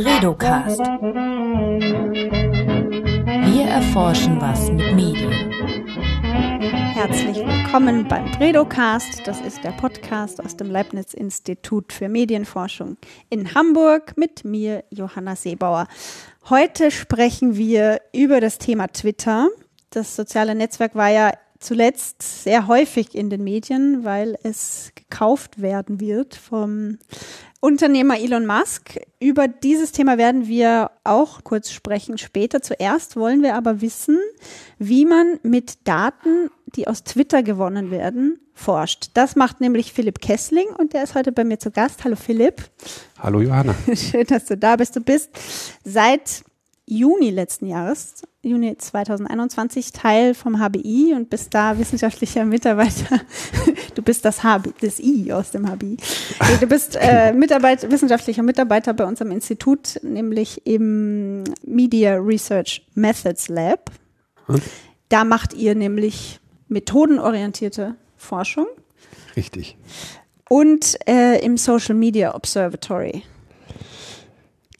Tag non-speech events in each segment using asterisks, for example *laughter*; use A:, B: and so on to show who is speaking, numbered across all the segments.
A: Bredocast. Wir erforschen was mit Medien.
B: Herzlich willkommen beim Bredocast. Das ist der Podcast aus dem Leibniz-Institut für Medienforschung in Hamburg mit mir, Johanna Seebauer. Heute sprechen wir über das Thema Twitter. Das soziale Netzwerk war ja zuletzt sehr häufig in den Medien, weil es gekauft werden wird vom Unternehmer Elon Musk. Über dieses Thema werden wir auch kurz sprechen später. Zuerst wollen wir aber wissen, wie man mit Daten, die aus Twitter gewonnen werden, forscht. Das macht nämlich Philipp Kessling und der ist heute bei mir zu Gast. Hallo Philipp.
C: Hallo Johanna. *laughs*
B: Schön, dass du da bist. Du bist seit Juni letzten Jahres, Juni 2021, Teil vom HBI und bist da wissenschaftlicher Mitarbeiter. *laughs* Du bist das, HB, das I aus dem HBI. Du bist äh, Mitarbeit, wissenschaftlicher Mitarbeiter bei unserem Institut, nämlich im Media Research Methods Lab.
C: Hm?
B: Da macht ihr nämlich methodenorientierte Forschung.
C: Richtig.
B: Und äh, im Social Media Observatory.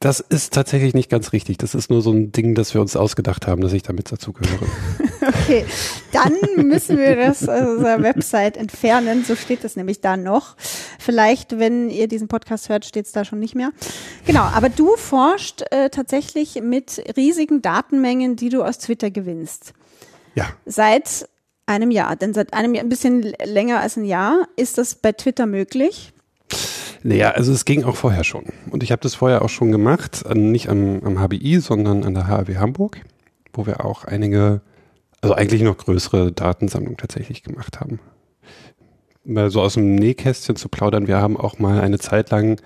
C: Das ist tatsächlich nicht ganz richtig. Das ist nur so ein Ding, das wir uns ausgedacht haben, dass ich damit dazugehöre. *laughs*
B: okay, dann müssen wir das aus unserer Website entfernen. So steht es nämlich da noch. Vielleicht, wenn ihr diesen Podcast hört, steht es da schon nicht mehr. Genau, aber du forschst äh, tatsächlich mit riesigen Datenmengen, die du aus Twitter gewinnst.
C: Ja.
B: Seit einem Jahr, denn seit einem Jahr, ein bisschen länger als ein Jahr, ist das bei Twitter möglich.
C: Naja, also es ging auch vorher schon. Und ich habe das vorher auch schon gemacht, nicht am, am HBI, sondern an der HAW Hamburg, wo wir auch einige, also eigentlich noch größere Datensammlungen tatsächlich gemacht haben. Mal so aus dem Nähkästchen zu plaudern, wir haben auch mal eine Zeit lang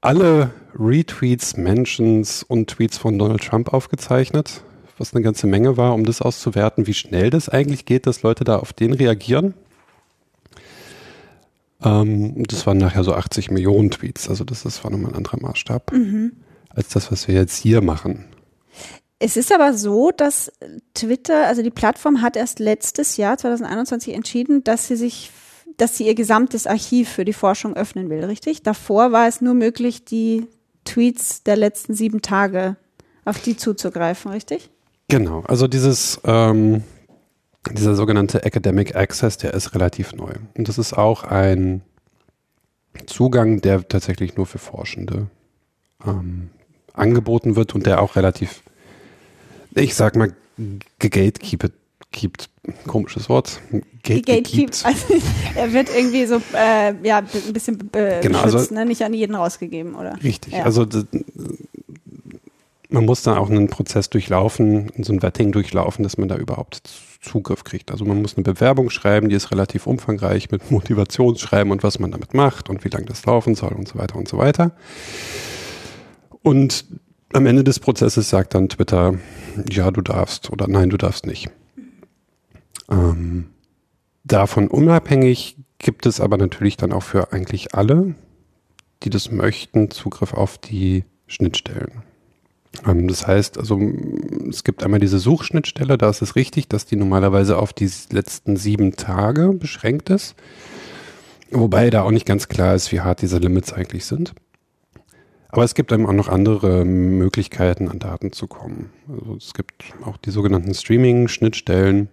C: alle Retweets, Mentions und Tweets von Donald Trump aufgezeichnet, was eine ganze Menge war, um das auszuwerten, wie schnell das eigentlich geht, dass Leute da auf den reagieren. Ähm, das waren nachher so 80 Millionen Tweets. Also das, das war nochmal ein anderer Maßstab
B: Mhm.
C: als das, was wir jetzt hier machen.
B: Es ist aber so, dass Twitter, also die Plattform hat erst letztes Jahr, 2021, entschieden, dass sie sich, dass sie ihr gesamtes Archiv für die Forschung öffnen will, richtig? Davor war es nur möglich, die Tweets der letzten sieben Tage auf die zuzugreifen, richtig?
C: Genau, also dieses, ähm, dieser sogenannte Academic Access, der ist relativ neu. Und das ist auch ein Zugang, der tatsächlich nur für Forschende ähm, angeboten wird und der auch relativ, ich sag mal, gegatekeepet, keept, komisches Wort,
B: Gatekeep, also *laughs* er wird irgendwie so, äh, ja, ein bisschen äh,
C: Genau,
B: geschützt,
C: also-
B: ne? nicht an jeden rausgegeben, oder?
C: Richtig.
B: Ja.
C: Also man muss da auch einen Prozess durchlaufen, so ein Vetting durchlaufen, dass man da überhaupt Zugriff kriegt. Also man muss eine Bewerbung schreiben, die ist relativ umfangreich mit *laughs* Motivationsschreiben und was man damit macht und wie lange das laufen soll und so weiter und so weiter. Und am Ende des Prozesses sagt dann Twitter, ja, du darfst oder nein, du darfst nicht. Ähm, davon unabhängig gibt es aber natürlich dann auch für eigentlich alle, die das möchten, Zugriff auf die Schnittstellen. Ähm, das heißt, also es gibt einmal diese Suchschnittstelle, da ist es richtig, dass die normalerweise auf die letzten sieben Tage beschränkt ist. Wobei da auch nicht ganz klar ist, wie hart diese Limits eigentlich sind. Aber es gibt einem auch noch andere Möglichkeiten, an Daten zu kommen. Also es gibt auch die sogenannten Streaming-Schnittstellen,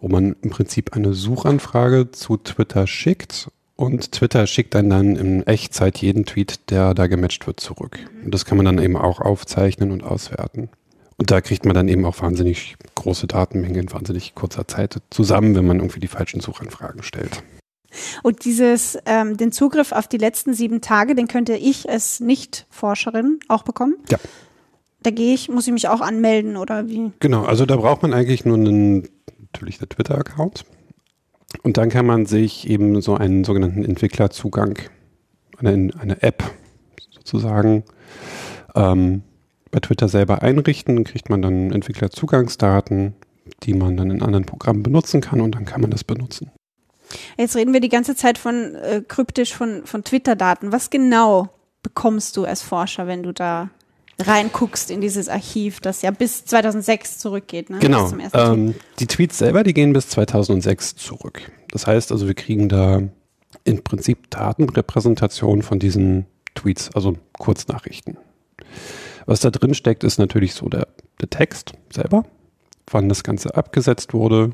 C: wo man im Prinzip eine Suchanfrage zu Twitter schickt und Twitter schickt dann dann in Echtzeit jeden Tweet, der da gematcht wird, zurück. Und das kann man dann eben auch aufzeichnen und auswerten. Und da kriegt man dann eben auch wahnsinnig große Datenmengen in wahnsinnig kurzer Zeit zusammen, wenn man irgendwie die falschen Suchanfragen stellt.
B: Und dieses, ähm, den Zugriff auf die letzten sieben Tage, den könnte ich als Nicht-Forscherin auch bekommen.
C: Ja.
B: Da gehe ich, muss ich mich auch anmelden oder wie?
C: Genau, also da braucht man eigentlich nur einen, natürlich einen Twitter-Account. Und dann kann man sich eben so einen sogenannten Entwicklerzugang, eine, eine App sozusagen, ähm, bei Twitter selber einrichten. Kriegt man dann Entwicklerzugangsdaten, die man dann in anderen Programmen benutzen kann und dann kann man das benutzen.
B: Jetzt reden wir die ganze Zeit von äh, kryptisch von, von Twitter-Daten. Was genau bekommst du als Forscher, wenn du da reinguckst in dieses Archiv, das ja bis 2006 zurückgeht? Ne?
C: Genau. Ähm, die Tweets selber, die gehen bis 2006 zurück. Das heißt also, wir kriegen da im Prinzip Datenrepräsentation von diesen Tweets, also Kurznachrichten. Was da drin steckt, ist natürlich so der, der Text selber, wann das Ganze abgesetzt wurde,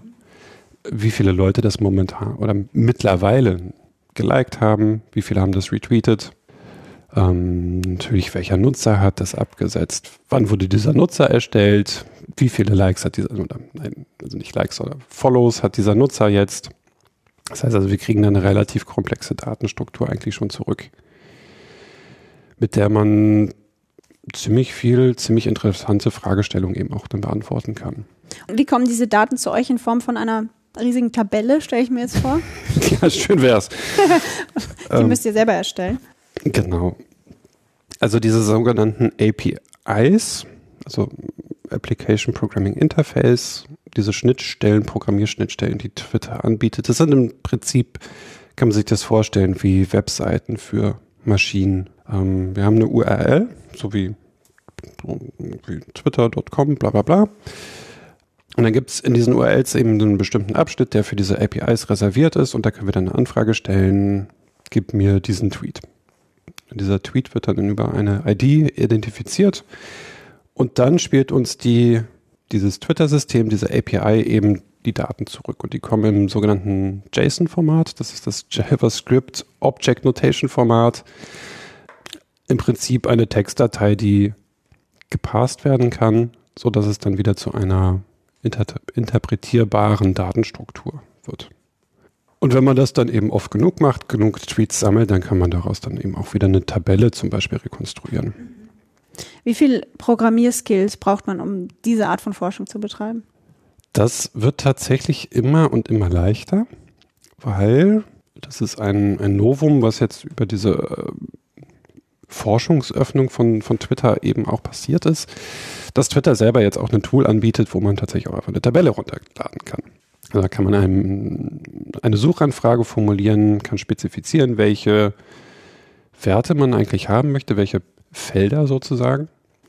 C: wie viele Leute das momentan oder mittlerweile geliked haben, wie viele haben das retweetet, ähm, natürlich welcher Nutzer hat das abgesetzt, wann wurde dieser Nutzer erstellt, wie viele Likes hat dieser, oder nein, also nicht Likes, sondern Follows hat dieser Nutzer jetzt. Das heißt also, wir kriegen dann eine relativ komplexe Datenstruktur eigentlich schon zurück, mit der man ziemlich viel, ziemlich interessante Fragestellungen eben auch dann beantworten kann.
B: Und wie kommen diese Daten zu euch in Form von einer riesigen Tabelle, stelle ich mir jetzt vor? *laughs*
C: ja, schön wär's. *laughs*
B: Die ähm, müsst ihr selber erstellen.
C: Genau. Also diese sogenannten APIs, also Application Programming Interface, diese Schnittstellen, Programmierschnittstellen, die Twitter anbietet, das sind im Prinzip, kann man sich das vorstellen, wie Webseiten für Maschinen. Ähm, wir haben eine URL, so wie, wie twitter.com, bla bla bla. Und dann gibt es in diesen URLs eben einen bestimmten Abschnitt, der für diese APIs reserviert ist und da können wir dann eine Anfrage stellen, gib mir diesen Tweet. Dieser Tweet wird dann über eine ID identifiziert und dann spielt uns die, dieses Twitter-System, diese API eben die Daten zurück und die kommen im sogenannten JSON-Format, das ist das JavaScript Object Notation Format. Im Prinzip eine Textdatei, die gepasst werden kann, so dass es dann wieder zu einer inter interpretierbaren Datenstruktur wird. Und wenn man das dann eben oft genug macht, genug Tweets sammelt, dann kann man daraus dann eben auch wieder eine Tabelle zum Beispiel rekonstruieren.
B: Wie viel Programmierskills braucht man, um diese Art von Forschung zu betreiben?
C: Das wird tatsächlich immer und immer leichter, weil das ist ein, ein Novum, was jetzt über diese äh, Forschungsöffnung von, von Twitter eben auch passiert ist, dass Twitter selber jetzt auch ein Tool anbietet, wo man tatsächlich auch einfach eine Tabelle runterladen kann. Also da kann man einem eine Suchanfrage formulieren, kann spezifizieren, welche Werte man eigentlich haben möchte, welche Felder sozusagen.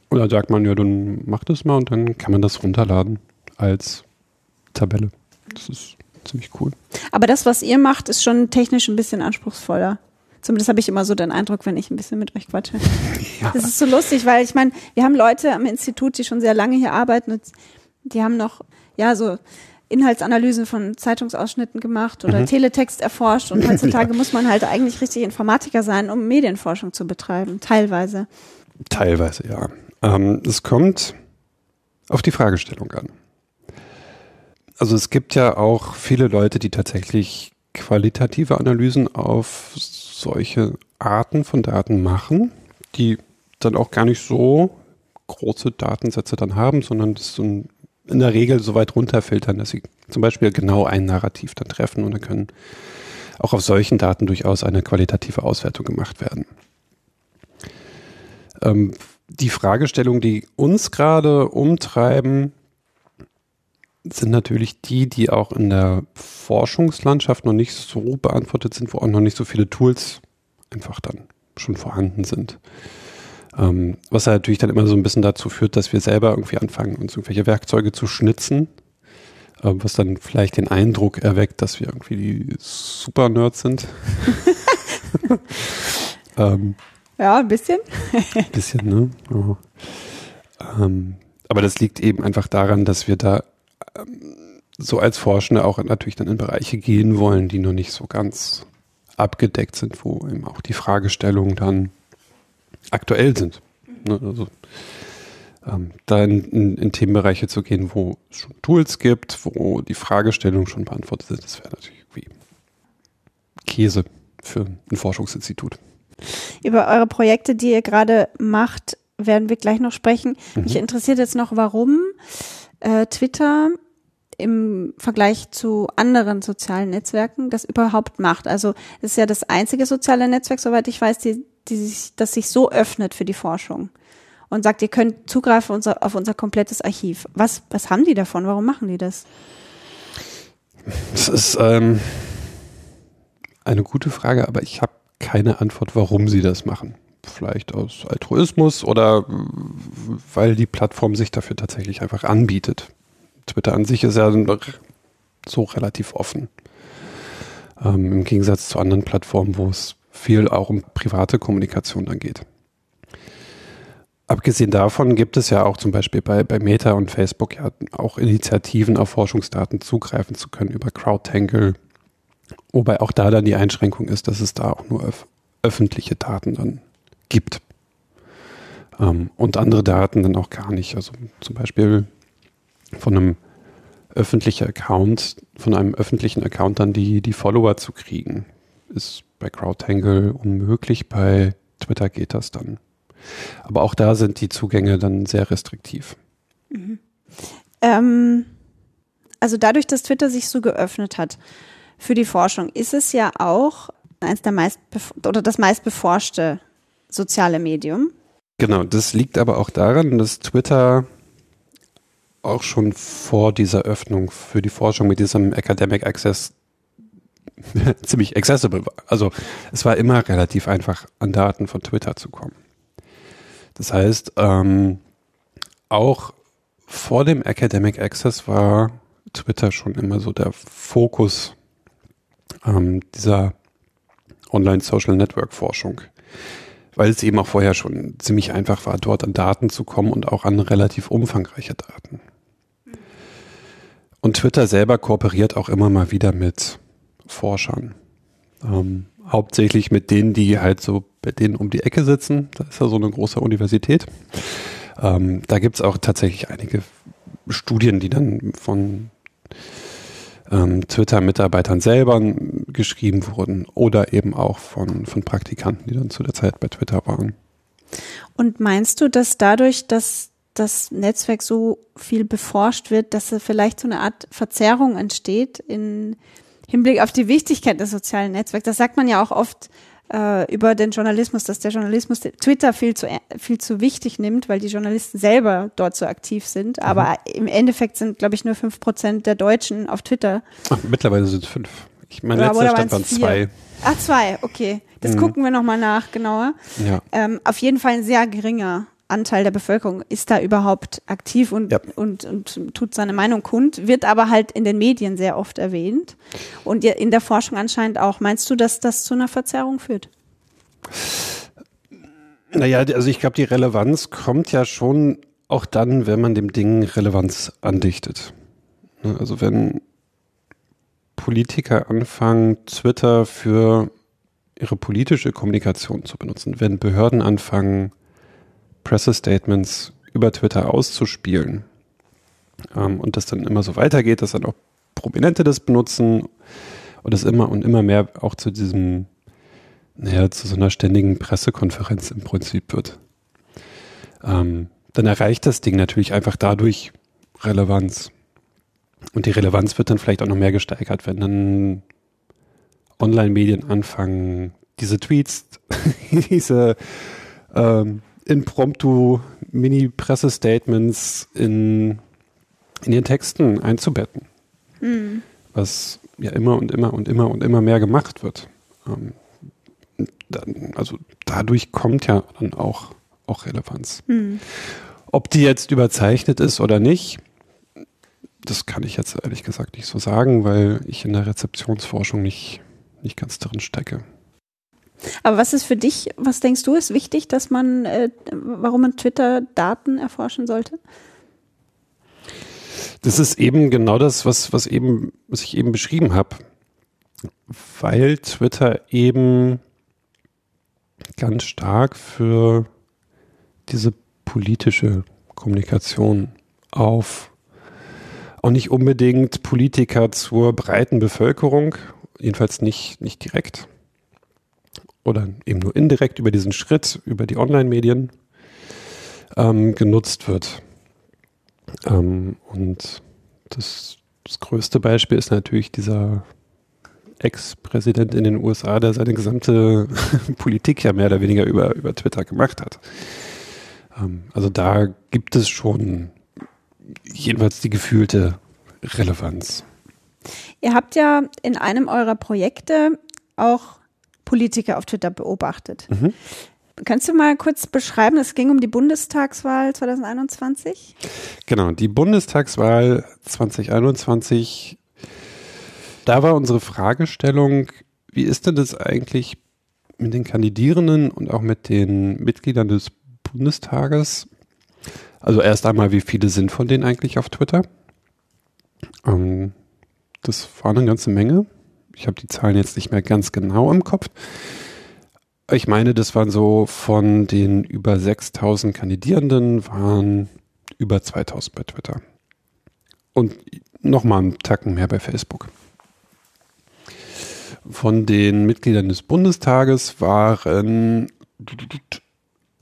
C: Und dann sagt man, ja, dann mach das mal und dann kann man das runterladen als Tabelle. Das ist ziemlich cool.
B: Aber das, was ihr macht, ist schon technisch ein bisschen anspruchsvoller. Zumindest habe ich immer so den Eindruck, wenn ich ein bisschen mit euch quatsche. *laughs* Ja. Das ist so lustig, weil ich meine, wir haben Leute am Institut, die schon sehr lange hier arbeiten und die haben noch, ja, so Inhaltsanalysen von Zeitungsausschnitten gemacht oder mhm. Teletext erforscht und *laughs* heutzutage ja. muss man halt eigentlich richtig Informatiker sein, um Medienforschung zu betreiben, teilweise.
C: Teilweise, ja. Ähm, es kommt auf die Fragestellung an. Also es gibt ja auch viele Leute, die tatsächlich qualitative Analysen auf solche Arten von Daten machen, die dann auch gar nicht so große Datensätze dann haben, sondern das so ein in der Regel so weit runterfiltern, dass sie zum Beispiel genau ein Narrativ dann treffen und dann können auch auf solchen Daten durchaus eine qualitative Auswertung gemacht werden. Ähm, die Fragestellungen, die uns gerade umtreiben, sind natürlich die, die auch in der Forschungslandschaft noch nicht so beantwortet sind, wo auch noch nicht so viele Tools einfach dann schon vorhanden sind. Ähm, was halt natürlich dann immer so ein bisschen dazu führt, dass wir selber irgendwie anfangen, uns irgendwelche Werkzeuge zu schnitzen, äh, was dann vielleicht den Eindruck erweckt, dass wir irgendwie die Super-Nerds sind. *laughs*
B: ähm, ja, ein bisschen.
C: ein bisschen, ne? Oh. Ähm, aber das liegt eben einfach daran, dass wir da ähm, so als Forschende auch natürlich dann in Bereiche gehen wollen, die noch nicht so ganz abgedeckt sind, wo eben auch die Fragestellung dann aktuell sind. Ne? Also ähm, da in, in, in, Themenbereiche zu gehen, wo es schon Tools gibt, wo die Fragestellungen schon beantwortet sind, das wäre natürlich wie Käse für ein Forschungsinstitut.
B: Über eure Projekte, die ihr gerade macht, werden wir gleich noch sprechen. Mhm. Mich interessiert jetzt noch, warum äh, Twitter im Vergleich zu anderen sozialen Netzwerken das überhaupt macht. Also es ist ja das einzige soziale Netzwerk, soweit ich weiß, die die sich, das sich so öffnet für die Forschung und sagt, ihr könnt zugreifen unser, auf unser komplettes Archiv. Was, was haben die davon? Warum machen die das?
C: Das ist ähm, eine gute Frage, aber ich habe keine Antwort, warum sie das machen. Vielleicht aus Altruismus oder weil die Plattform sich dafür tatsächlich einfach anbietet. Twitter an sich ist ja so relativ offen. Ähm, Im Gegensatz zu anderen Plattformen, wo es viel auch um private Kommunikation dann geht. Abgesehen davon gibt es ja auch zum Beispiel bei, bei Meta und Facebook ja auch Initiativen, auf Forschungsdaten zugreifen zu können über CrowdTangle. Wobei auch da dann die Einschränkung ist, dass es da auch nur öf öffentliche Daten dann gibt. Ähm, und andere Daten dann auch gar nicht. Also zum Beispiel von einem öffentlichen Account, von einem öffentlichen Account dann die, die Follower zu kriegen, ist bei CrowdTangle unmöglich. Bei Twitter geht das dann. Aber auch da sind die Zugänge dann sehr restriktiv.
B: Mhm. Ähm, also dadurch, dass Twitter sich so geöffnet hat für die Forschung, ist es ja auch eins der meist oder das meist beforschte soziale Medium.
C: Genau, das liegt aber auch daran, dass Twitter auch schon vor dieser Öffnung für die Forschung mit diesem Academic Access *laughs* ziemlich accessible war. Also es war immer relativ einfach, an Daten von Twitter zu kommen. Das heißt, ähm, auch vor dem Academic Access war Twitter schon immer so der Fokus ähm, dieser Online-Social Network Forschung, weil es eben auch vorher schon ziemlich einfach war, dort an Daten zu kommen und auch an relativ umfangreiche Daten. Und Twitter selber kooperiert auch immer mal wieder mit Forschern. Ähm, hauptsächlich mit denen, die halt so bei denen um die Ecke sitzen. Da ist ja so eine große Universität. Ähm, da gibt es auch tatsächlich einige Studien, die dann von ähm, Twitter-Mitarbeitern selber geschrieben wurden oder eben auch von, von Praktikanten, die dann zu der Zeit bei Twitter waren.
B: Und meinst du, dass dadurch, dass das Netzwerk so viel beforscht wird, dass vielleicht so eine Art Verzerrung entsteht in Hinblick auf die Wichtigkeit des sozialen Netzwerks? Das sagt man ja auch oft äh, über den Journalismus, dass der Journalismus Twitter viel zu, viel zu wichtig nimmt, weil die Journalisten selber dort so aktiv sind. Mhm. Aber im Endeffekt sind, glaube ich, nur fünf Prozent der Deutschen auf Twitter.
C: Ach, mittlerweile sind es fünf. Ich meine, letzter Stand waren zwei.
B: Ach, zwei, okay. Das mhm. gucken wir nochmal nach, genauer. Ja. Ähm, auf jeden Fall ein sehr geringer Anteil der Bevölkerung ist da überhaupt aktiv und, ja. und, und tut seine Meinung kund, wird aber halt in den Medien sehr oft erwähnt und in der Forschung anscheinend auch. Meinst du, dass das zu einer Verzerrung führt?
C: Naja, also ich glaube, die Relevanz kommt ja schon auch dann, wenn man dem Ding Relevanz andichtet. Ne, also wenn Politiker anfangen, Twitter für ihre politische Kommunikation zu benutzen, wenn Behörden anfangen, Pressestatements über Twitter auszuspielen ähm, und das dann immer so weitergeht, dass dann auch Prominente das benutzen und es immer und immer mehr auch zu diesem, naja, zu so einer ständigen Pressekonferenz im Prinzip wird. Ähm, dann erreicht das Ding natürlich einfach dadurch Relevanz. Und die Relevanz wird dann vielleicht auch noch mehr gesteigert, wenn dann Online-Medien anfangen, diese Tweets, *laughs* diese ähm, impromptu Mini-Pressestatements in, in ihren Texten einzubetten. Mhm. Was ja immer und immer und immer und immer mehr gemacht wird. Ähm, dann, also dadurch kommt ja dann auch, auch Relevanz. Mhm. Ob die jetzt überzeichnet ist oder nicht, das kann ich jetzt ehrlich gesagt nicht so sagen, weil ich in der Rezeptionsforschung nicht, nicht ganz drin stecke.
B: Aber was ist für dich, was denkst du, ist wichtig, dass man, äh, warum man Twitter Daten erforschen sollte?
C: Das ist eben genau das, was, was eben, was ich eben beschrieben habe. Weil Twitter eben ganz stark für diese politische Kommunikation auf auch nicht unbedingt Politiker zur breiten Bevölkerung, jedenfalls nicht, nicht direkt, oder eben nur indirekt über diesen Schritt, über die Online-Medien ähm, genutzt wird. Ähm, und das, das größte Beispiel ist natürlich dieser Ex-Präsident in den USA, der seine gesamte *laughs* Politik ja mehr oder weniger über, über Twitter gemacht hat. Ähm, also da gibt es schon jedenfalls die gefühlte Relevanz.
B: Ihr habt ja in einem eurer Projekte auch Politiker auf Twitter beobachtet. Mhm. Kannst du mal kurz beschreiben, es ging um die Bundestagswahl 2021?
C: Genau, die Bundestagswahl 2021. Da war unsere Fragestellung, wie ist denn das eigentlich mit den Kandidierenden und auch mit den Mitgliedern des Bundestages. Also erst einmal, wie viele sind von denen eigentlich auf Twitter? Ähm, das war eine ganze Menge. Ich habe die Zahlen jetzt nicht mehr ganz genau im Kopf. Ich meine, das waren so von den über 6000 Kandidierenden waren über 2000 bei Twitter. Und nochmal einen Tacken mehr bei Facebook. Von den Mitgliedern des Bundestages waren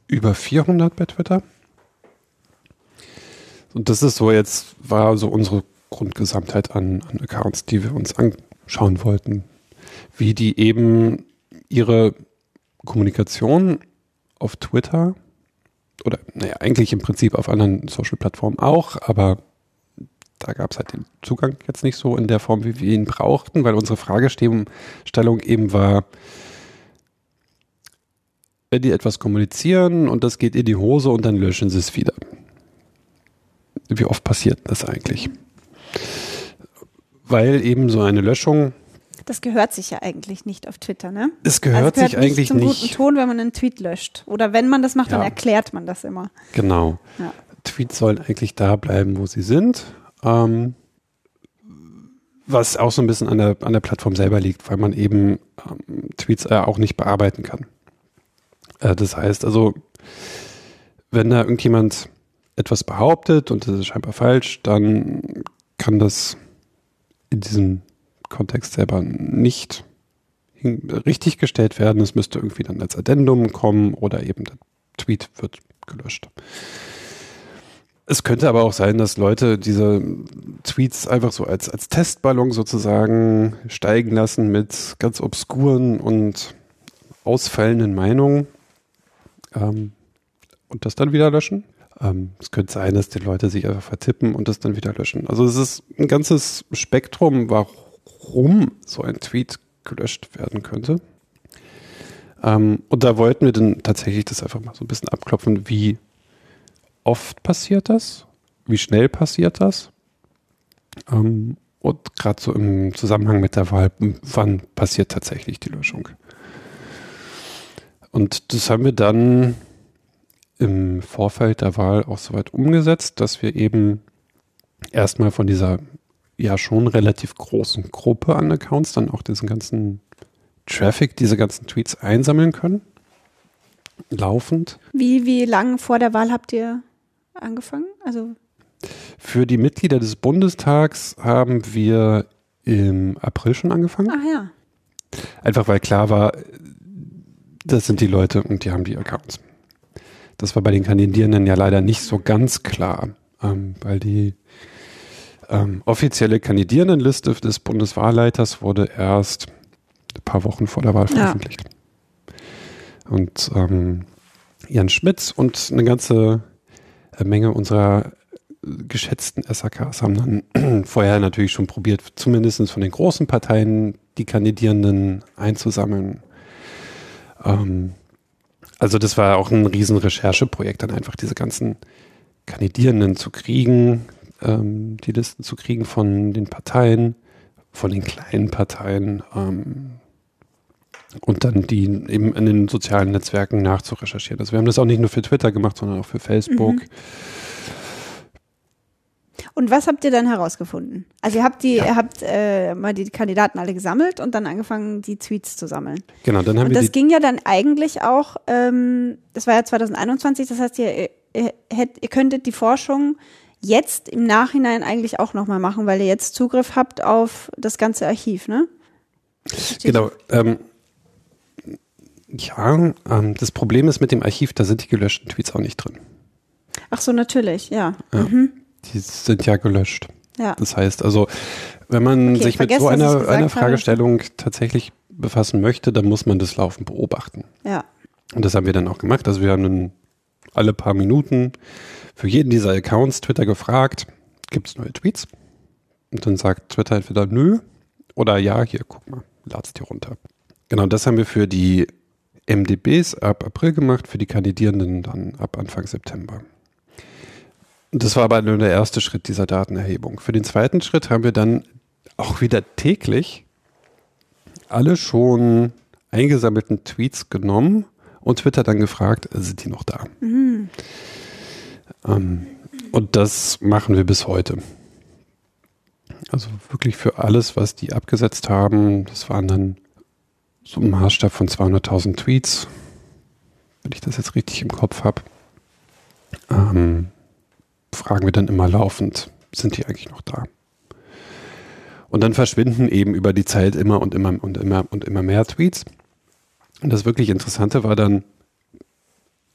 C: über 400 bei Twitter. Und das ist so jetzt, war so unsere Grundgesamtheit an, an Accounts, die wir uns anschauen wollten. Wie die eben ihre Kommunikation auf Twitter oder naja, eigentlich im Prinzip auf anderen Social-Plattformen auch, aber da gab es halt den Zugang jetzt nicht so in der Form, wie wir ihn brauchten, weil unsere Fragestellung eben war, wenn die etwas kommunizieren und das geht in die Hose und dann löschen sie es wieder. Wie oft passiert das eigentlich? Weil eben so eine Löschung
B: das gehört sich ja eigentlich nicht auf Twitter, ne?
C: Es gehört, also gehört sich nicht eigentlich
B: zum
C: nicht.
B: guten Ton, wenn man einen Tweet löscht. Oder wenn man das macht, ja. dann erklärt man das immer.
C: Genau. Ja. Tweets sollen eigentlich da bleiben, wo sie sind. Ähm, was auch so ein bisschen an der, an der Plattform selber liegt, weil man eben ähm, Tweets äh, auch nicht bearbeiten kann. Äh, das heißt also, wenn da irgendjemand etwas behauptet und das ist scheinbar falsch, dann kann das in diesem Kontext selber nicht richtig gestellt werden. Es müsste irgendwie dann als Addendum kommen oder eben der Tweet wird gelöscht. Es könnte aber auch sein, dass Leute diese Tweets einfach so als, als Testballon sozusagen steigen lassen mit ganz obskuren und ausfallenden Meinungen ähm, und das dann wieder löschen. Ähm, es könnte sein, dass die Leute sich einfach vertippen und das dann wieder löschen. Also es ist ein ganzes Spektrum, warum so ein Tweet gelöscht werden könnte. Ähm, und da wollten wir dann tatsächlich das einfach mal so ein bisschen abklopfen, wie oft passiert das, wie schnell passiert das ähm, und gerade so im Zusammenhang mit der Wahl, wann passiert tatsächlich die Löschung. Und das haben wir dann im Vorfeld der Wahl auch soweit umgesetzt, dass wir eben erstmal von dieser ja schon relativ großen Gruppe an Accounts dann auch diesen ganzen Traffic, diese ganzen Tweets einsammeln können. Laufend.
B: Wie, wie lang vor der Wahl habt ihr angefangen? Also
C: für die Mitglieder des Bundestags haben wir im April schon angefangen.
B: Ach ja.
C: Einfach weil klar war, das sind die Leute und die haben die Accounts. Das war bei den Kandidierenden ja leider nicht so ganz klar, ähm, weil die ähm, offizielle Kandidierendenliste des Bundeswahlleiters wurde erst ein paar Wochen vor der Wahl veröffentlicht. Ja. Und ähm, Jan Schmitz und eine ganze äh, Menge unserer geschätzten SAKs haben dann *clears throat* vorher natürlich schon probiert, zumindest von den großen Parteien die Kandidierenden einzusammeln. Ähm, also das war auch ein riesen Rechercheprojekt, dann einfach diese ganzen Kandidierenden zu kriegen, ähm, die Listen zu kriegen von den Parteien, von den kleinen Parteien ähm, und dann die eben in den sozialen Netzwerken nachzurecherchieren. Also wir haben das auch nicht nur für Twitter gemacht, sondern auch für Facebook. Mhm.
B: Und was habt ihr dann herausgefunden? Also ihr habt die, ja. ihr habt äh, mal die Kandidaten alle gesammelt und dann angefangen, die Tweets zu sammeln.
C: Genau, dann haben
B: und
C: wir.
B: Das ging ja dann eigentlich auch, ähm, das war ja 2021, das heißt, ihr, ihr, ihr könntet die Forschung jetzt im Nachhinein eigentlich auch nochmal machen, weil ihr jetzt Zugriff habt auf das ganze Archiv, ne?
C: Genau. Ähm, ja, ähm, das Problem ist mit dem Archiv, da sind die gelöschten Tweets auch nicht drin.
B: Ach so, natürlich, ja.
C: ja mhm. Die sind ja gelöscht.
B: Ja.
C: Das heißt also, wenn man okay, sich mit so einer, einer Fragestellung habe. tatsächlich befassen möchte, dann muss man das Laufen beobachten.
B: Ja.
C: Und das haben wir dann auch gemacht. Also wir haben dann alle paar Minuten für jeden dieser Accounts Twitter gefragt, gibt es neue Tweets? Und dann sagt Twitter entweder nö oder ja, hier, guck mal, lad's dir runter. Genau, das haben wir für die MDBs ab April gemacht, für die Kandidierenden dann ab Anfang September. Das war aber nur der erste Schritt dieser Datenerhebung. Für den zweiten Schritt haben wir dann auch wieder täglich alle schon eingesammelten Tweets genommen und Twitter dann gefragt, sind die noch da? Mhm. Ähm, und das machen wir bis heute. Also wirklich für alles, was die abgesetzt haben, das waren dann so ein Maßstab von 200.000 Tweets, wenn ich das jetzt richtig im Kopf habe, ähm, fragen wir dann immer laufend, sind die eigentlich noch da? Und dann verschwinden eben über die Zeit immer und immer und immer und immer mehr Tweets. Und das wirklich Interessante war dann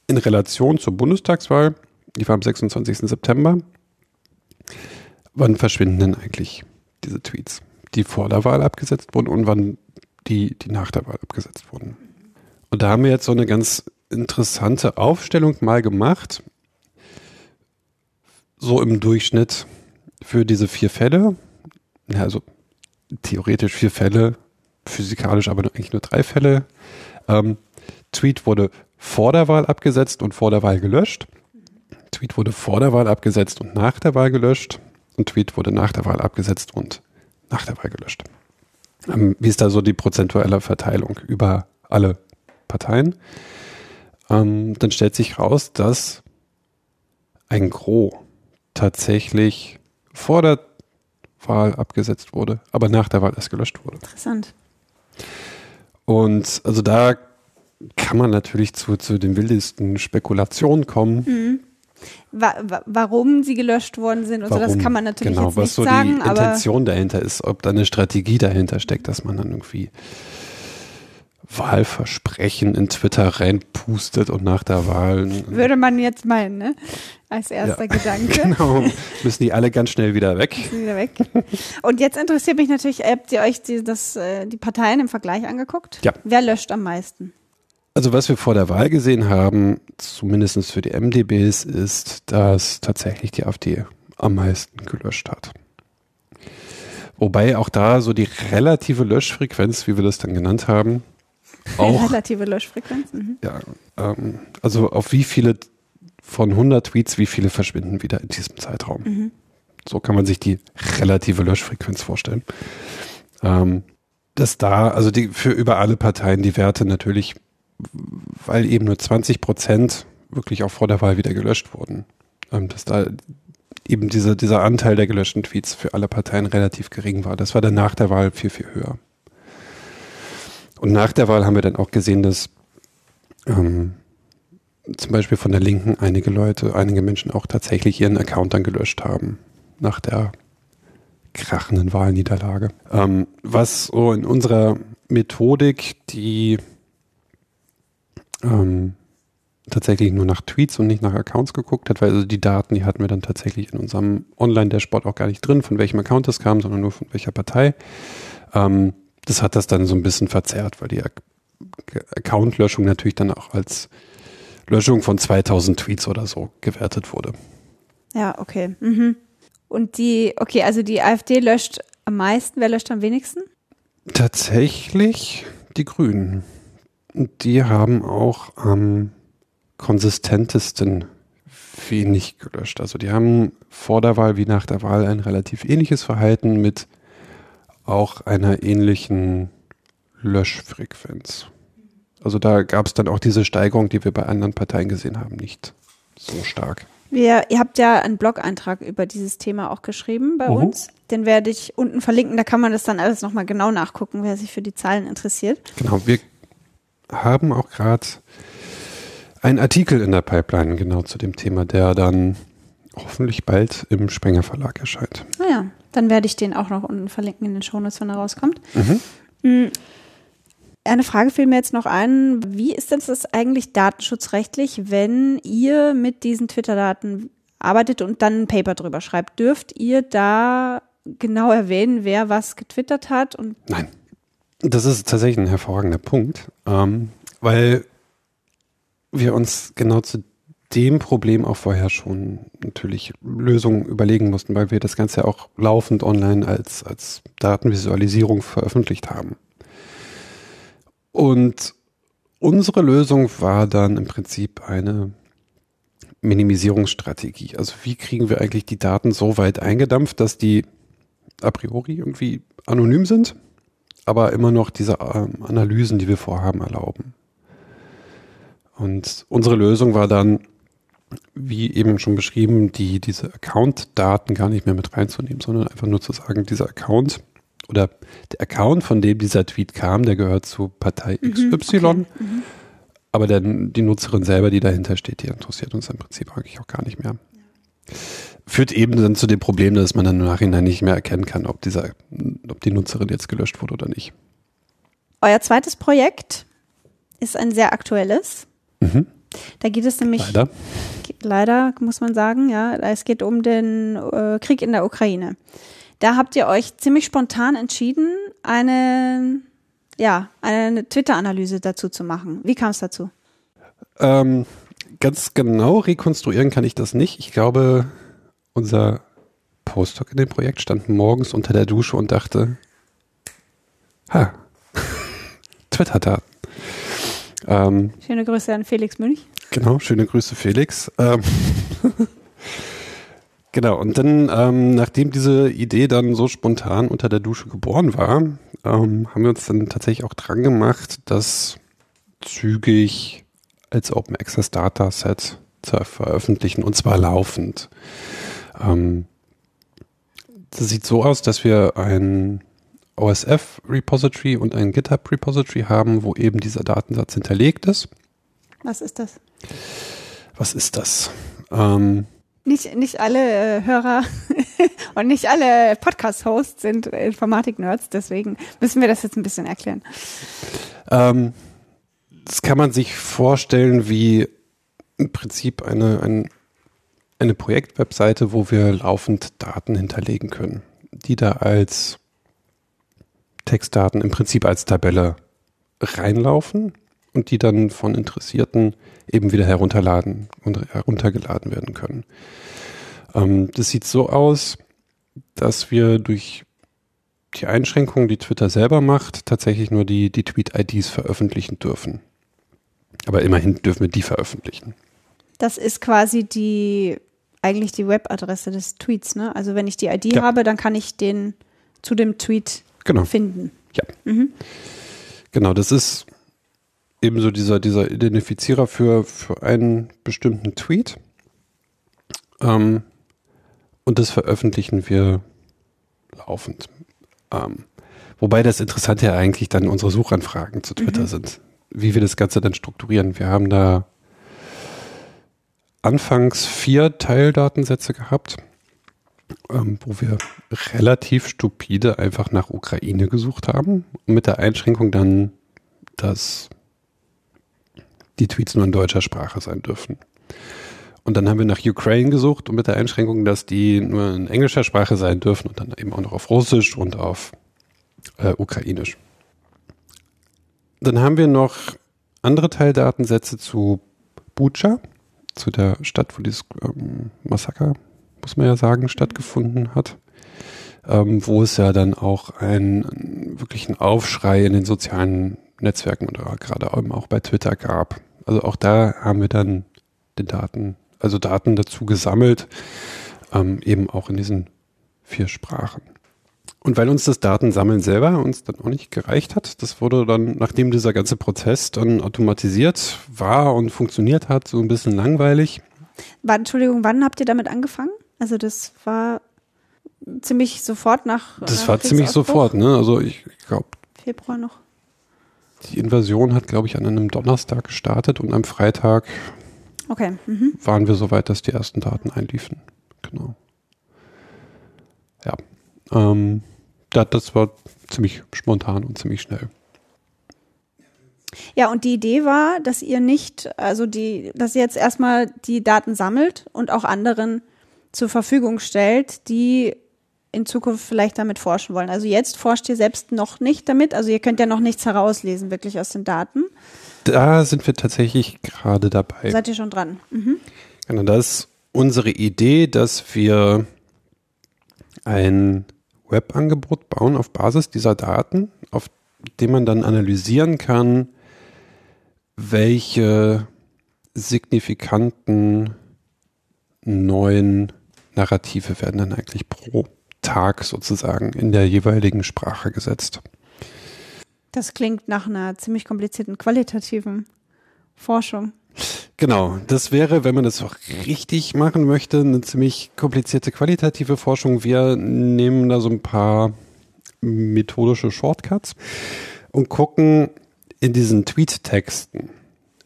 C: in Relation zur Bundestagswahl, die war am 26. September, wann verschwinden denn eigentlich diese Tweets, die vor der Wahl abgesetzt wurden und wann die, die nach der Wahl abgesetzt wurden. Und da haben wir jetzt so eine ganz interessante Aufstellung mal gemacht, so im Durchschnitt für diese vier Fälle, also theoretisch vier Fälle, physikalisch aber eigentlich nur drei Fälle. Ähm, Tweet wurde vor der Wahl abgesetzt und vor der Wahl gelöscht. Tweet wurde vor der Wahl abgesetzt und nach der Wahl gelöscht. Und Tweet wurde nach der Wahl abgesetzt und nach der Wahl gelöscht. Ähm, wie ist da so die prozentuelle Verteilung über alle Parteien? Ähm, dann stellt sich raus, dass ein Gros tatsächlich vor der Wahl abgesetzt wurde, aber nach der Wahl erst gelöscht wurde.
B: Interessant.
C: Und also da kann man natürlich zu, zu den wildesten Spekulationen kommen.
B: Mhm. Wa wa warum sie gelöscht worden sind und
C: Warum?
B: so, das kann man natürlich
C: genau,
B: jetzt
C: was
B: nicht
C: so
B: sagen.
C: die Intention dahinter ist, ob da eine Strategie dahinter steckt, dass man dann irgendwie Wahlversprechen in Twitter reinpustet und nach der Wahl.
B: Würde man jetzt meinen, ne? Als erster ja, Gedanke. *laughs*
C: Genau. Müssen die alle ganz schnell wieder weg.
B: Müssen wieder weg. Und jetzt interessiert mich natürlich, habt ihr euch die, das, äh, die Parteien im Vergleich angeguckt?
C: Ja.
B: Wer löscht am meisten?
C: Also was wir vor der Wahl gesehen haben, zumindest für die MDBs, ist, dass tatsächlich die AfD am meisten gelöscht hat. Wobei auch da so die relative Löschfrequenz, wie wir das dann genannt haben, *laughs* auch.
B: Relative Löschfrequenz. Mhm.
C: Ja, ähm, also auf wie viele von 100 Tweets, wie viele verschwinden wieder in diesem Zeitraum. Mhm. So kann man sich die relative Löschfrequenz vorstellen. Ähm, dass da, also die, für über alle Parteien die Werte natürlich, weil eben nur 20 Prozent wirklich auch vor der Wahl wieder gelöscht wurden, ähm, dass da eben dieser, dieser Anteil der gelöschten Tweets für alle Parteien relativ gering war. Das war dann nach der Wahl viel, viel höher. Und nach der Wahl haben wir dann auch gesehen, dass ähm, zum Beispiel von der Linken einige Leute, einige Menschen auch tatsächlich ihren Account dann gelöscht haben nach der krachenden Wahlniederlage. Ähm, was so in unserer Methodik, die ähm, tatsächlich nur nach Tweets und nicht nach Accounts geguckt hat, weil also die Daten, die hatten wir dann tatsächlich in unserem Online-Dashboard auch gar nicht drin, von welchem Account das kam, sondern nur von welcher Partei. Ähm, das hat das dann so ein bisschen verzerrt, weil die Account-Löschung natürlich dann auch als Löschung von 2000 Tweets oder so gewertet wurde.
B: Ja, okay. Mhm. Und die, okay, also die AfD löscht am meisten. Wer löscht am wenigsten?
C: Tatsächlich die Grünen. Die haben auch am konsistentesten wenig gelöscht. Also die haben vor der Wahl wie nach der Wahl ein relativ ähnliches Verhalten mit auch einer ähnlichen Löschfrequenz. Also da gab es dann auch diese Steigerung, die wir bei anderen Parteien gesehen haben, nicht so stark.
B: Wir, ihr habt ja einen Blog-Eintrag über dieses Thema auch geschrieben bei mhm. uns. Den werde ich unten verlinken. Da kann man das dann alles nochmal genau nachgucken, wer sich für die Zahlen interessiert.
C: Genau, wir haben auch gerade einen Artikel in der Pipeline genau zu dem Thema, der dann hoffentlich bald im Sprenger Verlag erscheint.
B: Ah dann werde ich den auch noch unten verlinken in den Shownotes, wenn er rauskommt. Mhm. Mm, eine Frage fiel mir jetzt noch ein. Wie ist denn das eigentlich datenschutzrechtlich, wenn ihr mit diesen Twitter-Daten arbeitet und dann ein Paper drüber schreibt? Dürft ihr da genau erwähnen, wer was getwittert hat? Und
C: Nein. Das ist tatsächlich ein hervorragender Punkt, ähm, weil wir uns genau zu dem Problem auch vorher schon natürlich Lösungen überlegen mussten, weil wir das Ganze ja auch laufend online als, als Datenvisualisierung veröffentlicht haben. Und unsere Lösung war dann im Prinzip eine Minimisierungsstrategie. Also wie kriegen wir eigentlich die Daten so weit eingedampft, dass die a priori irgendwie anonym sind, aber immer noch diese ähm, Analysen, die wir vorhaben, erlauben. Und unsere Lösung war dann, wie eben schon beschrieben, die, diese Account-Daten gar nicht mehr mit reinzunehmen, sondern einfach nur zu sagen, dieser Account oder der Account, von dem dieser Tweet kam, der gehört zu Partei XY. Mhm, okay. mhm. Aber dann die Nutzerin selber, die dahinter steht, die interessiert uns im Prinzip eigentlich auch gar nicht mehr. Ja. Führt eben dann zu dem Problem, dass man dann im Nachhinein nicht mehr erkennen kann, ob dieser, ob die Nutzerin jetzt gelöscht wurde oder nicht.
B: Euer zweites Projekt ist ein sehr aktuelles. Mhm. Da geht es nämlich leider, leider muss man sagen, ja, es geht um den äh, Krieg in der Ukraine. Da habt ihr euch ziemlich spontan entschieden, eine ja, eine Twitter-Analyse dazu zu machen. Wie kam es dazu?
C: Ähm, ganz genau rekonstruieren kann ich das nicht. Ich glaube, unser Postdoc in dem Projekt stand morgens unter der Dusche und dachte, ha, *laughs* Twitter-Daten.
B: Ähm, schöne Grüße an Felix Münch.
C: Genau, schöne Grüße Felix. Ähm, *laughs* genau, und dann, ähm, nachdem diese Idee dann so spontan unter der Dusche geboren war, ähm, haben wir uns dann tatsächlich auch dran gemacht, das zügig als Open Access Dataset zu veröffentlichen und zwar laufend. Ähm, das sieht so aus, dass wir ein OSF Repository und ein GitHub Repository haben, wo eben dieser Datensatz hinterlegt ist.
B: Was ist das?
C: Was ist das? Ähm,
B: nicht, nicht alle äh, Hörer *laughs* und nicht alle Podcast-Hosts sind Informatik-Nerds, deswegen müssen wir das jetzt ein bisschen erklären.
C: Ähm, das kann man sich vorstellen wie im Prinzip eine, ein, eine Projektwebseite, wo wir laufend Daten hinterlegen können, die da als Textdaten im Prinzip als Tabelle reinlaufen und die dann von Interessierten eben wieder herunterladen und heruntergeladen werden können. Ähm, das sieht so aus, dass wir durch die Einschränkungen, die Twitter selber macht, tatsächlich nur die, die Tweet-IDs veröffentlichen dürfen. Aber immerhin dürfen wir die veröffentlichen.
B: Das ist quasi die, eigentlich die Webadresse des Tweets, ne? Also wenn ich die ID ja. habe, dann kann ich den zu dem Tweet genau. finden.
C: Ja. Mhm. Genau, das ist ebenso dieser, dieser Identifizierer für, für einen bestimmten Tweet. Ähm, und das veröffentlichen wir laufend. Ähm, wobei das Interessante ja eigentlich dann unsere Suchanfragen zu Twitter mhm. sind. Wie wir das Ganze dann strukturieren. Wir haben da anfangs vier Teildatensätze gehabt, ähm, wo wir relativ stupide einfach nach Ukraine gesucht haben. Mit der Einschränkung dann, dass die Tweets nur in deutscher Sprache sein dürfen. Und dann haben wir nach Ukraine gesucht und mit der Einschränkung, dass die nur in englischer Sprache sein dürfen und dann eben auch noch auf Russisch und auf äh, Ukrainisch. Dann haben wir noch andere Teildatensätze zu Bucha, zu der Stadt, wo dieses ähm, Massaker, muss man ja sagen, stattgefunden hat. Ähm, wo es ja dann auch einen wirklichen Aufschrei in den sozialen Netzwerken oder gerade auch bei Twitter gab. Also auch da haben wir dann den Daten, also Daten dazu gesammelt, ähm, eben auch in diesen vier Sprachen. Und weil uns das Datensammeln selber uns dann auch nicht gereicht hat, das wurde dann, nachdem dieser ganze Prozess dann automatisiert war und funktioniert hat, so ein bisschen langweilig.
B: War, Entschuldigung, wann habt ihr damit angefangen? Also das war ziemlich sofort nach.
C: Das war ziemlich sofort, ne? Also ich, glaube.
B: Februar noch.
C: Die Invasion hat, glaube ich, an einem Donnerstag gestartet und am Freitag
B: okay. mhm.
C: waren wir so weit, dass die ersten Daten einliefen. Genau. Ja. Ähm, das, das war ziemlich spontan und ziemlich schnell.
B: Ja, und die Idee war, dass ihr nicht, also die, dass ihr jetzt erstmal die Daten sammelt und auch anderen zur Verfügung stellt, die in Zukunft vielleicht damit forschen wollen. Also jetzt forscht ihr selbst noch nicht damit, also ihr könnt ja noch nichts herauslesen wirklich aus den Daten.
C: Da sind wir tatsächlich gerade dabei.
B: Seid ihr schon dran? Mhm.
C: Genau, das ist unsere Idee, dass wir ein Webangebot bauen auf Basis dieser Daten, auf dem man dann analysieren kann, welche signifikanten neuen Narrative werden dann eigentlich pro Tag sozusagen in der jeweiligen Sprache gesetzt.
B: Das klingt nach einer ziemlich komplizierten qualitativen Forschung.
C: Genau, das wäre, wenn man das auch richtig machen möchte, eine ziemlich komplizierte qualitative Forschung. Wir nehmen da so ein paar methodische Shortcuts und gucken in diesen Tweet-Texten,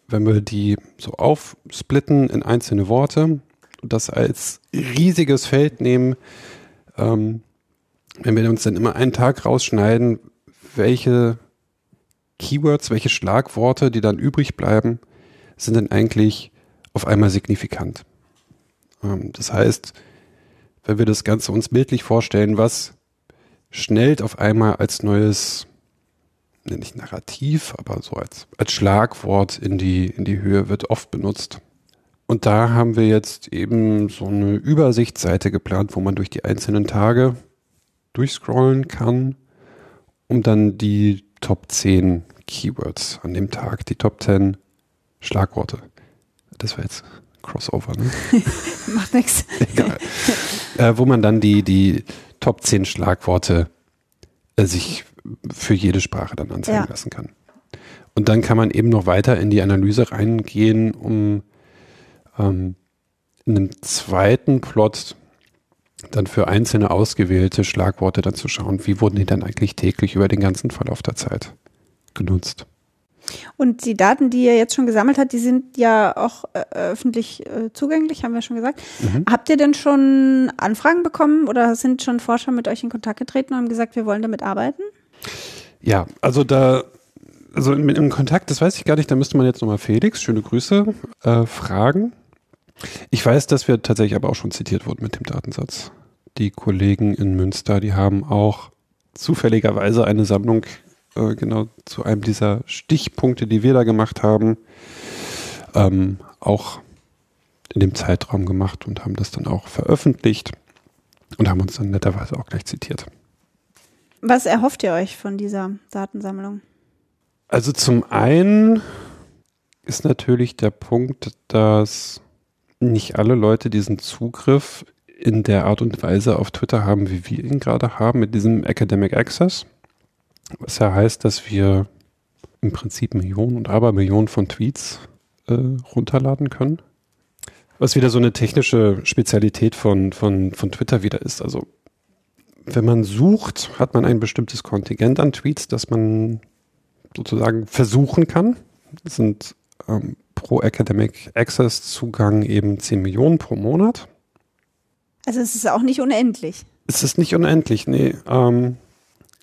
C: wenn wir die so aufsplitten in einzelne Worte und das als riesiges Feld nehmen, ähm, wenn wir uns dann immer einen Tag rausschneiden, welche Keywords, welche Schlagworte, die dann übrig bleiben, sind dann eigentlich auf einmal signifikant. Ähm, das heißt, wenn wir das Ganze uns bildlich vorstellen, was schnellt auf einmal als neues, nicht Narrativ, aber so als, als Schlagwort in die, in die Höhe wird oft benutzt. Und da haben wir jetzt eben so eine Übersichtsseite geplant, wo man durch die einzelnen Tage durchscrollen kann, um dann die Top 10 Keywords an dem Tag, die Top 10 Schlagworte. Das war jetzt Crossover, ne? *laughs*
B: Macht nichts.
C: Egal. Äh, wo man dann die, die Top 10 Schlagworte äh, sich für jede Sprache dann anzeigen ja. lassen kann. Und dann kann man eben noch weiter in die Analyse reingehen, um ähm, in einem zweiten Plot dann für einzelne ausgewählte Schlagworte dann zu schauen, wie wurden die dann eigentlich täglich über den ganzen Verlauf der Zeit genutzt.
B: Und die Daten, die ihr jetzt schon gesammelt habt, die sind ja auch äh, öffentlich äh, zugänglich, haben wir schon gesagt. Mhm. Habt ihr denn schon Anfragen bekommen oder sind schon Forscher mit euch in Kontakt getreten und haben gesagt, wir wollen damit arbeiten?
C: Ja, also da, also mit im Kontakt, das weiß ich gar nicht, da müsste man jetzt nochmal Felix, schöne Grüße, äh, fragen. Ich weiß, dass wir tatsächlich aber auch schon zitiert wurden mit dem Datensatz. Die Kollegen in Münster, die haben auch zufälligerweise eine Sammlung äh, genau zu einem dieser Stichpunkte, die wir da gemacht haben, ähm, auch in dem Zeitraum gemacht und haben das dann auch veröffentlicht und haben uns dann netterweise auch gleich zitiert.
B: Was erhofft ihr euch von dieser Datensammlung?
C: Also zum einen ist natürlich der Punkt, dass nicht alle Leute diesen Zugriff in der Art und Weise auf Twitter haben, wie wir ihn gerade haben, mit diesem Academic Access. Was ja heißt, dass wir im Prinzip Millionen und Abermillionen von Tweets äh, runterladen können. Was wieder so eine technische Spezialität von, von, von Twitter wieder ist. Also wenn man sucht, hat man ein bestimmtes Kontingent an Tweets, das man sozusagen versuchen kann. Das sind ähm, pro Academic Access Zugang eben 10 Millionen pro Monat.
B: Also es ist auch nicht unendlich.
C: Es ist nicht unendlich, nee. Ähm,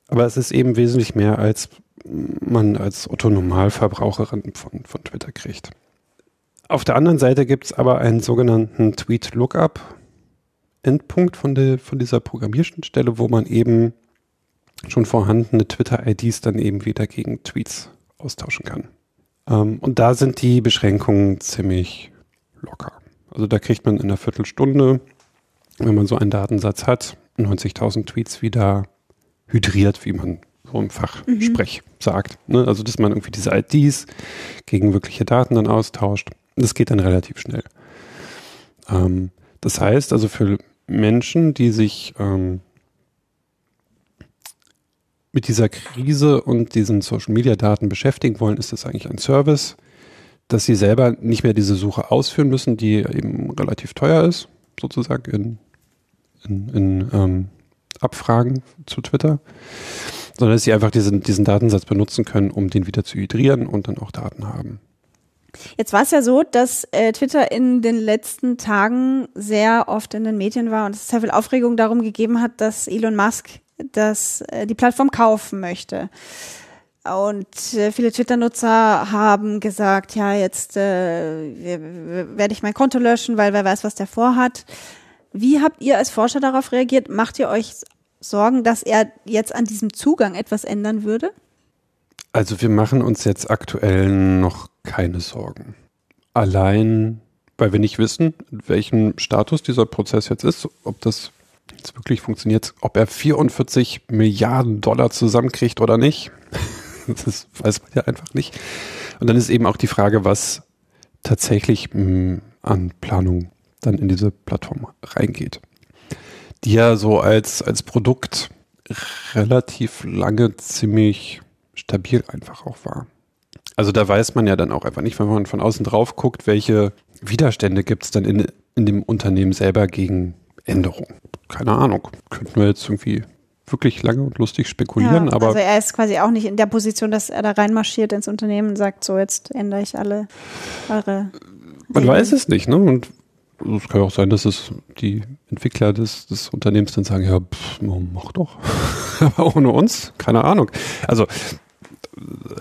C: aber es ist eben wesentlich mehr, als man als Otto-Normalverbraucherin von, von Twitter kriegt. Auf der anderen Seite gibt es aber einen sogenannten Tweet-Lookup-Endpunkt von, de, von dieser Programmierschnittstelle, wo man eben schon vorhandene Twitter-IDs dann eben wieder gegen Tweets austauschen kann. Ähm, und da sind die Beschränkungen ziemlich locker. Also da kriegt man in einer Viertelstunde, wenn man so einen Datensatz hat, 90.000 Tweets wieder hydriert, wie man so im Fachsprech mhm. sagt. Ne? Also, dass man irgendwie diese IDs gegen wirkliche Daten dann austauscht. Das geht dann relativ schnell. Ähm, das heißt also für Menschen, die sich ähm, mit dieser Krise und diesen Social Media Daten beschäftigen wollen, ist das eigentlich ein Service, dass sie selber nicht mehr diese Suche ausführen müssen, die eben relativ teuer ist, sozusagen in, in, in ähm, Abfragen zu Twitter, sondern dass sie einfach diesen, diesen Datensatz benutzen können, um den wieder zu hydrieren und dann auch Daten haben.
B: Jetzt war es ja so, dass äh, Twitter in den letzten Tagen sehr oft in den Medien war und es sehr viel Aufregung darum gegeben hat, dass Elon Musk das, äh, die Plattform kaufen möchte. Und äh, viele Twitter-Nutzer haben gesagt, ja, jetzt äh, werde ich mein Konto löschen, weil wer weiß, was der vorhat. Wie habt ihr als Forscher darauf reagiert? Macht ihr euch Sorgen, dass er jetzt an diesem Zugang etwas ändern würde?
C: Also wir machen uns jetzt aktuell noch keine Sorgen. Allein, weil wir nicht wissen, in welchem Status dieser Prozess jetzt ist, ob das jetzt wirklich funktioniert, ob er 44 Milliarden Dollar zusammenkriegt oder nicht. *laughs* Das weiß man ja einfach nicht. Und dann ist eben auch die Frage, was tatsächlich hm, an Planung dann in diese Plattform reingeht. Die ja so als, als Produkt relativ lange ziemlich stabil einfach auch war. Also da weiß man ja dann auch einfach nicht, wenn man von außen drauf guckt, welche Widerstände gibt es dann in, in dem Unternehmen selber gegen Änderungen. Keine Ahnung. Könnten wir jetzt irgendwie wirklich lange und lustig spekulieren,
B: ja,
C: aber.
B: Also er ist quasi auch nicht in der Position, dass er da reinmarschiert ins Unternehmen und sagt, so jetzt ändere ich alle eure.
C: Man
B: Regeln.
C: weiß es nicht, ne? Und es kann ja auch sein, dass es die Entwickler des, des Unternehmens dann sagen, ja, pff, mach doch. *laughs* aber ohne uns, keine Ahnung. Also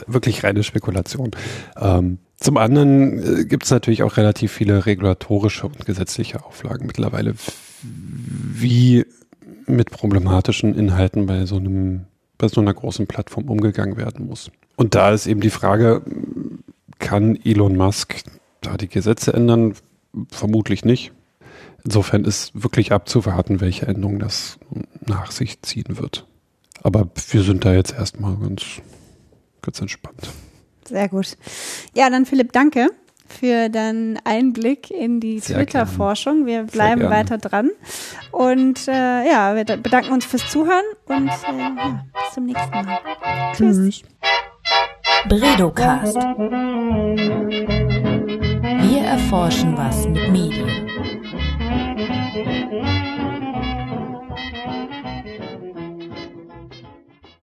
C: wirklich reine Spekulation. Ähm, zum anderen äh, gibt es natürlich auch relativ viele regulatorische und gesetzliche Auflagen mittlerweile, wie mit problematischen Inhalten bei so einem, bei so einer großen Plattform umgegangen werden muss. Und da ist eben die Frage, kann Elon Musk da die Gesetze ändern? Vermutlich nicht. Insofern ist wirklich abzuwarten, welche Änderungen das nach sich ziehen wird. Aber wir sind da jetzt erstmal ganz, ganz entspannt.
B: Sehr gut. Ja, dann Philipp, danke für deinen Einblick in die Twitter-Forschung. Wir bleiben weiter dran. Und äh, ja, wir da- bedanken uns fürs Zuhören und äh, ja, bis zum nächsten Mal. Tschüss.
A: Bredocast. Wir erforschen was mit Medien.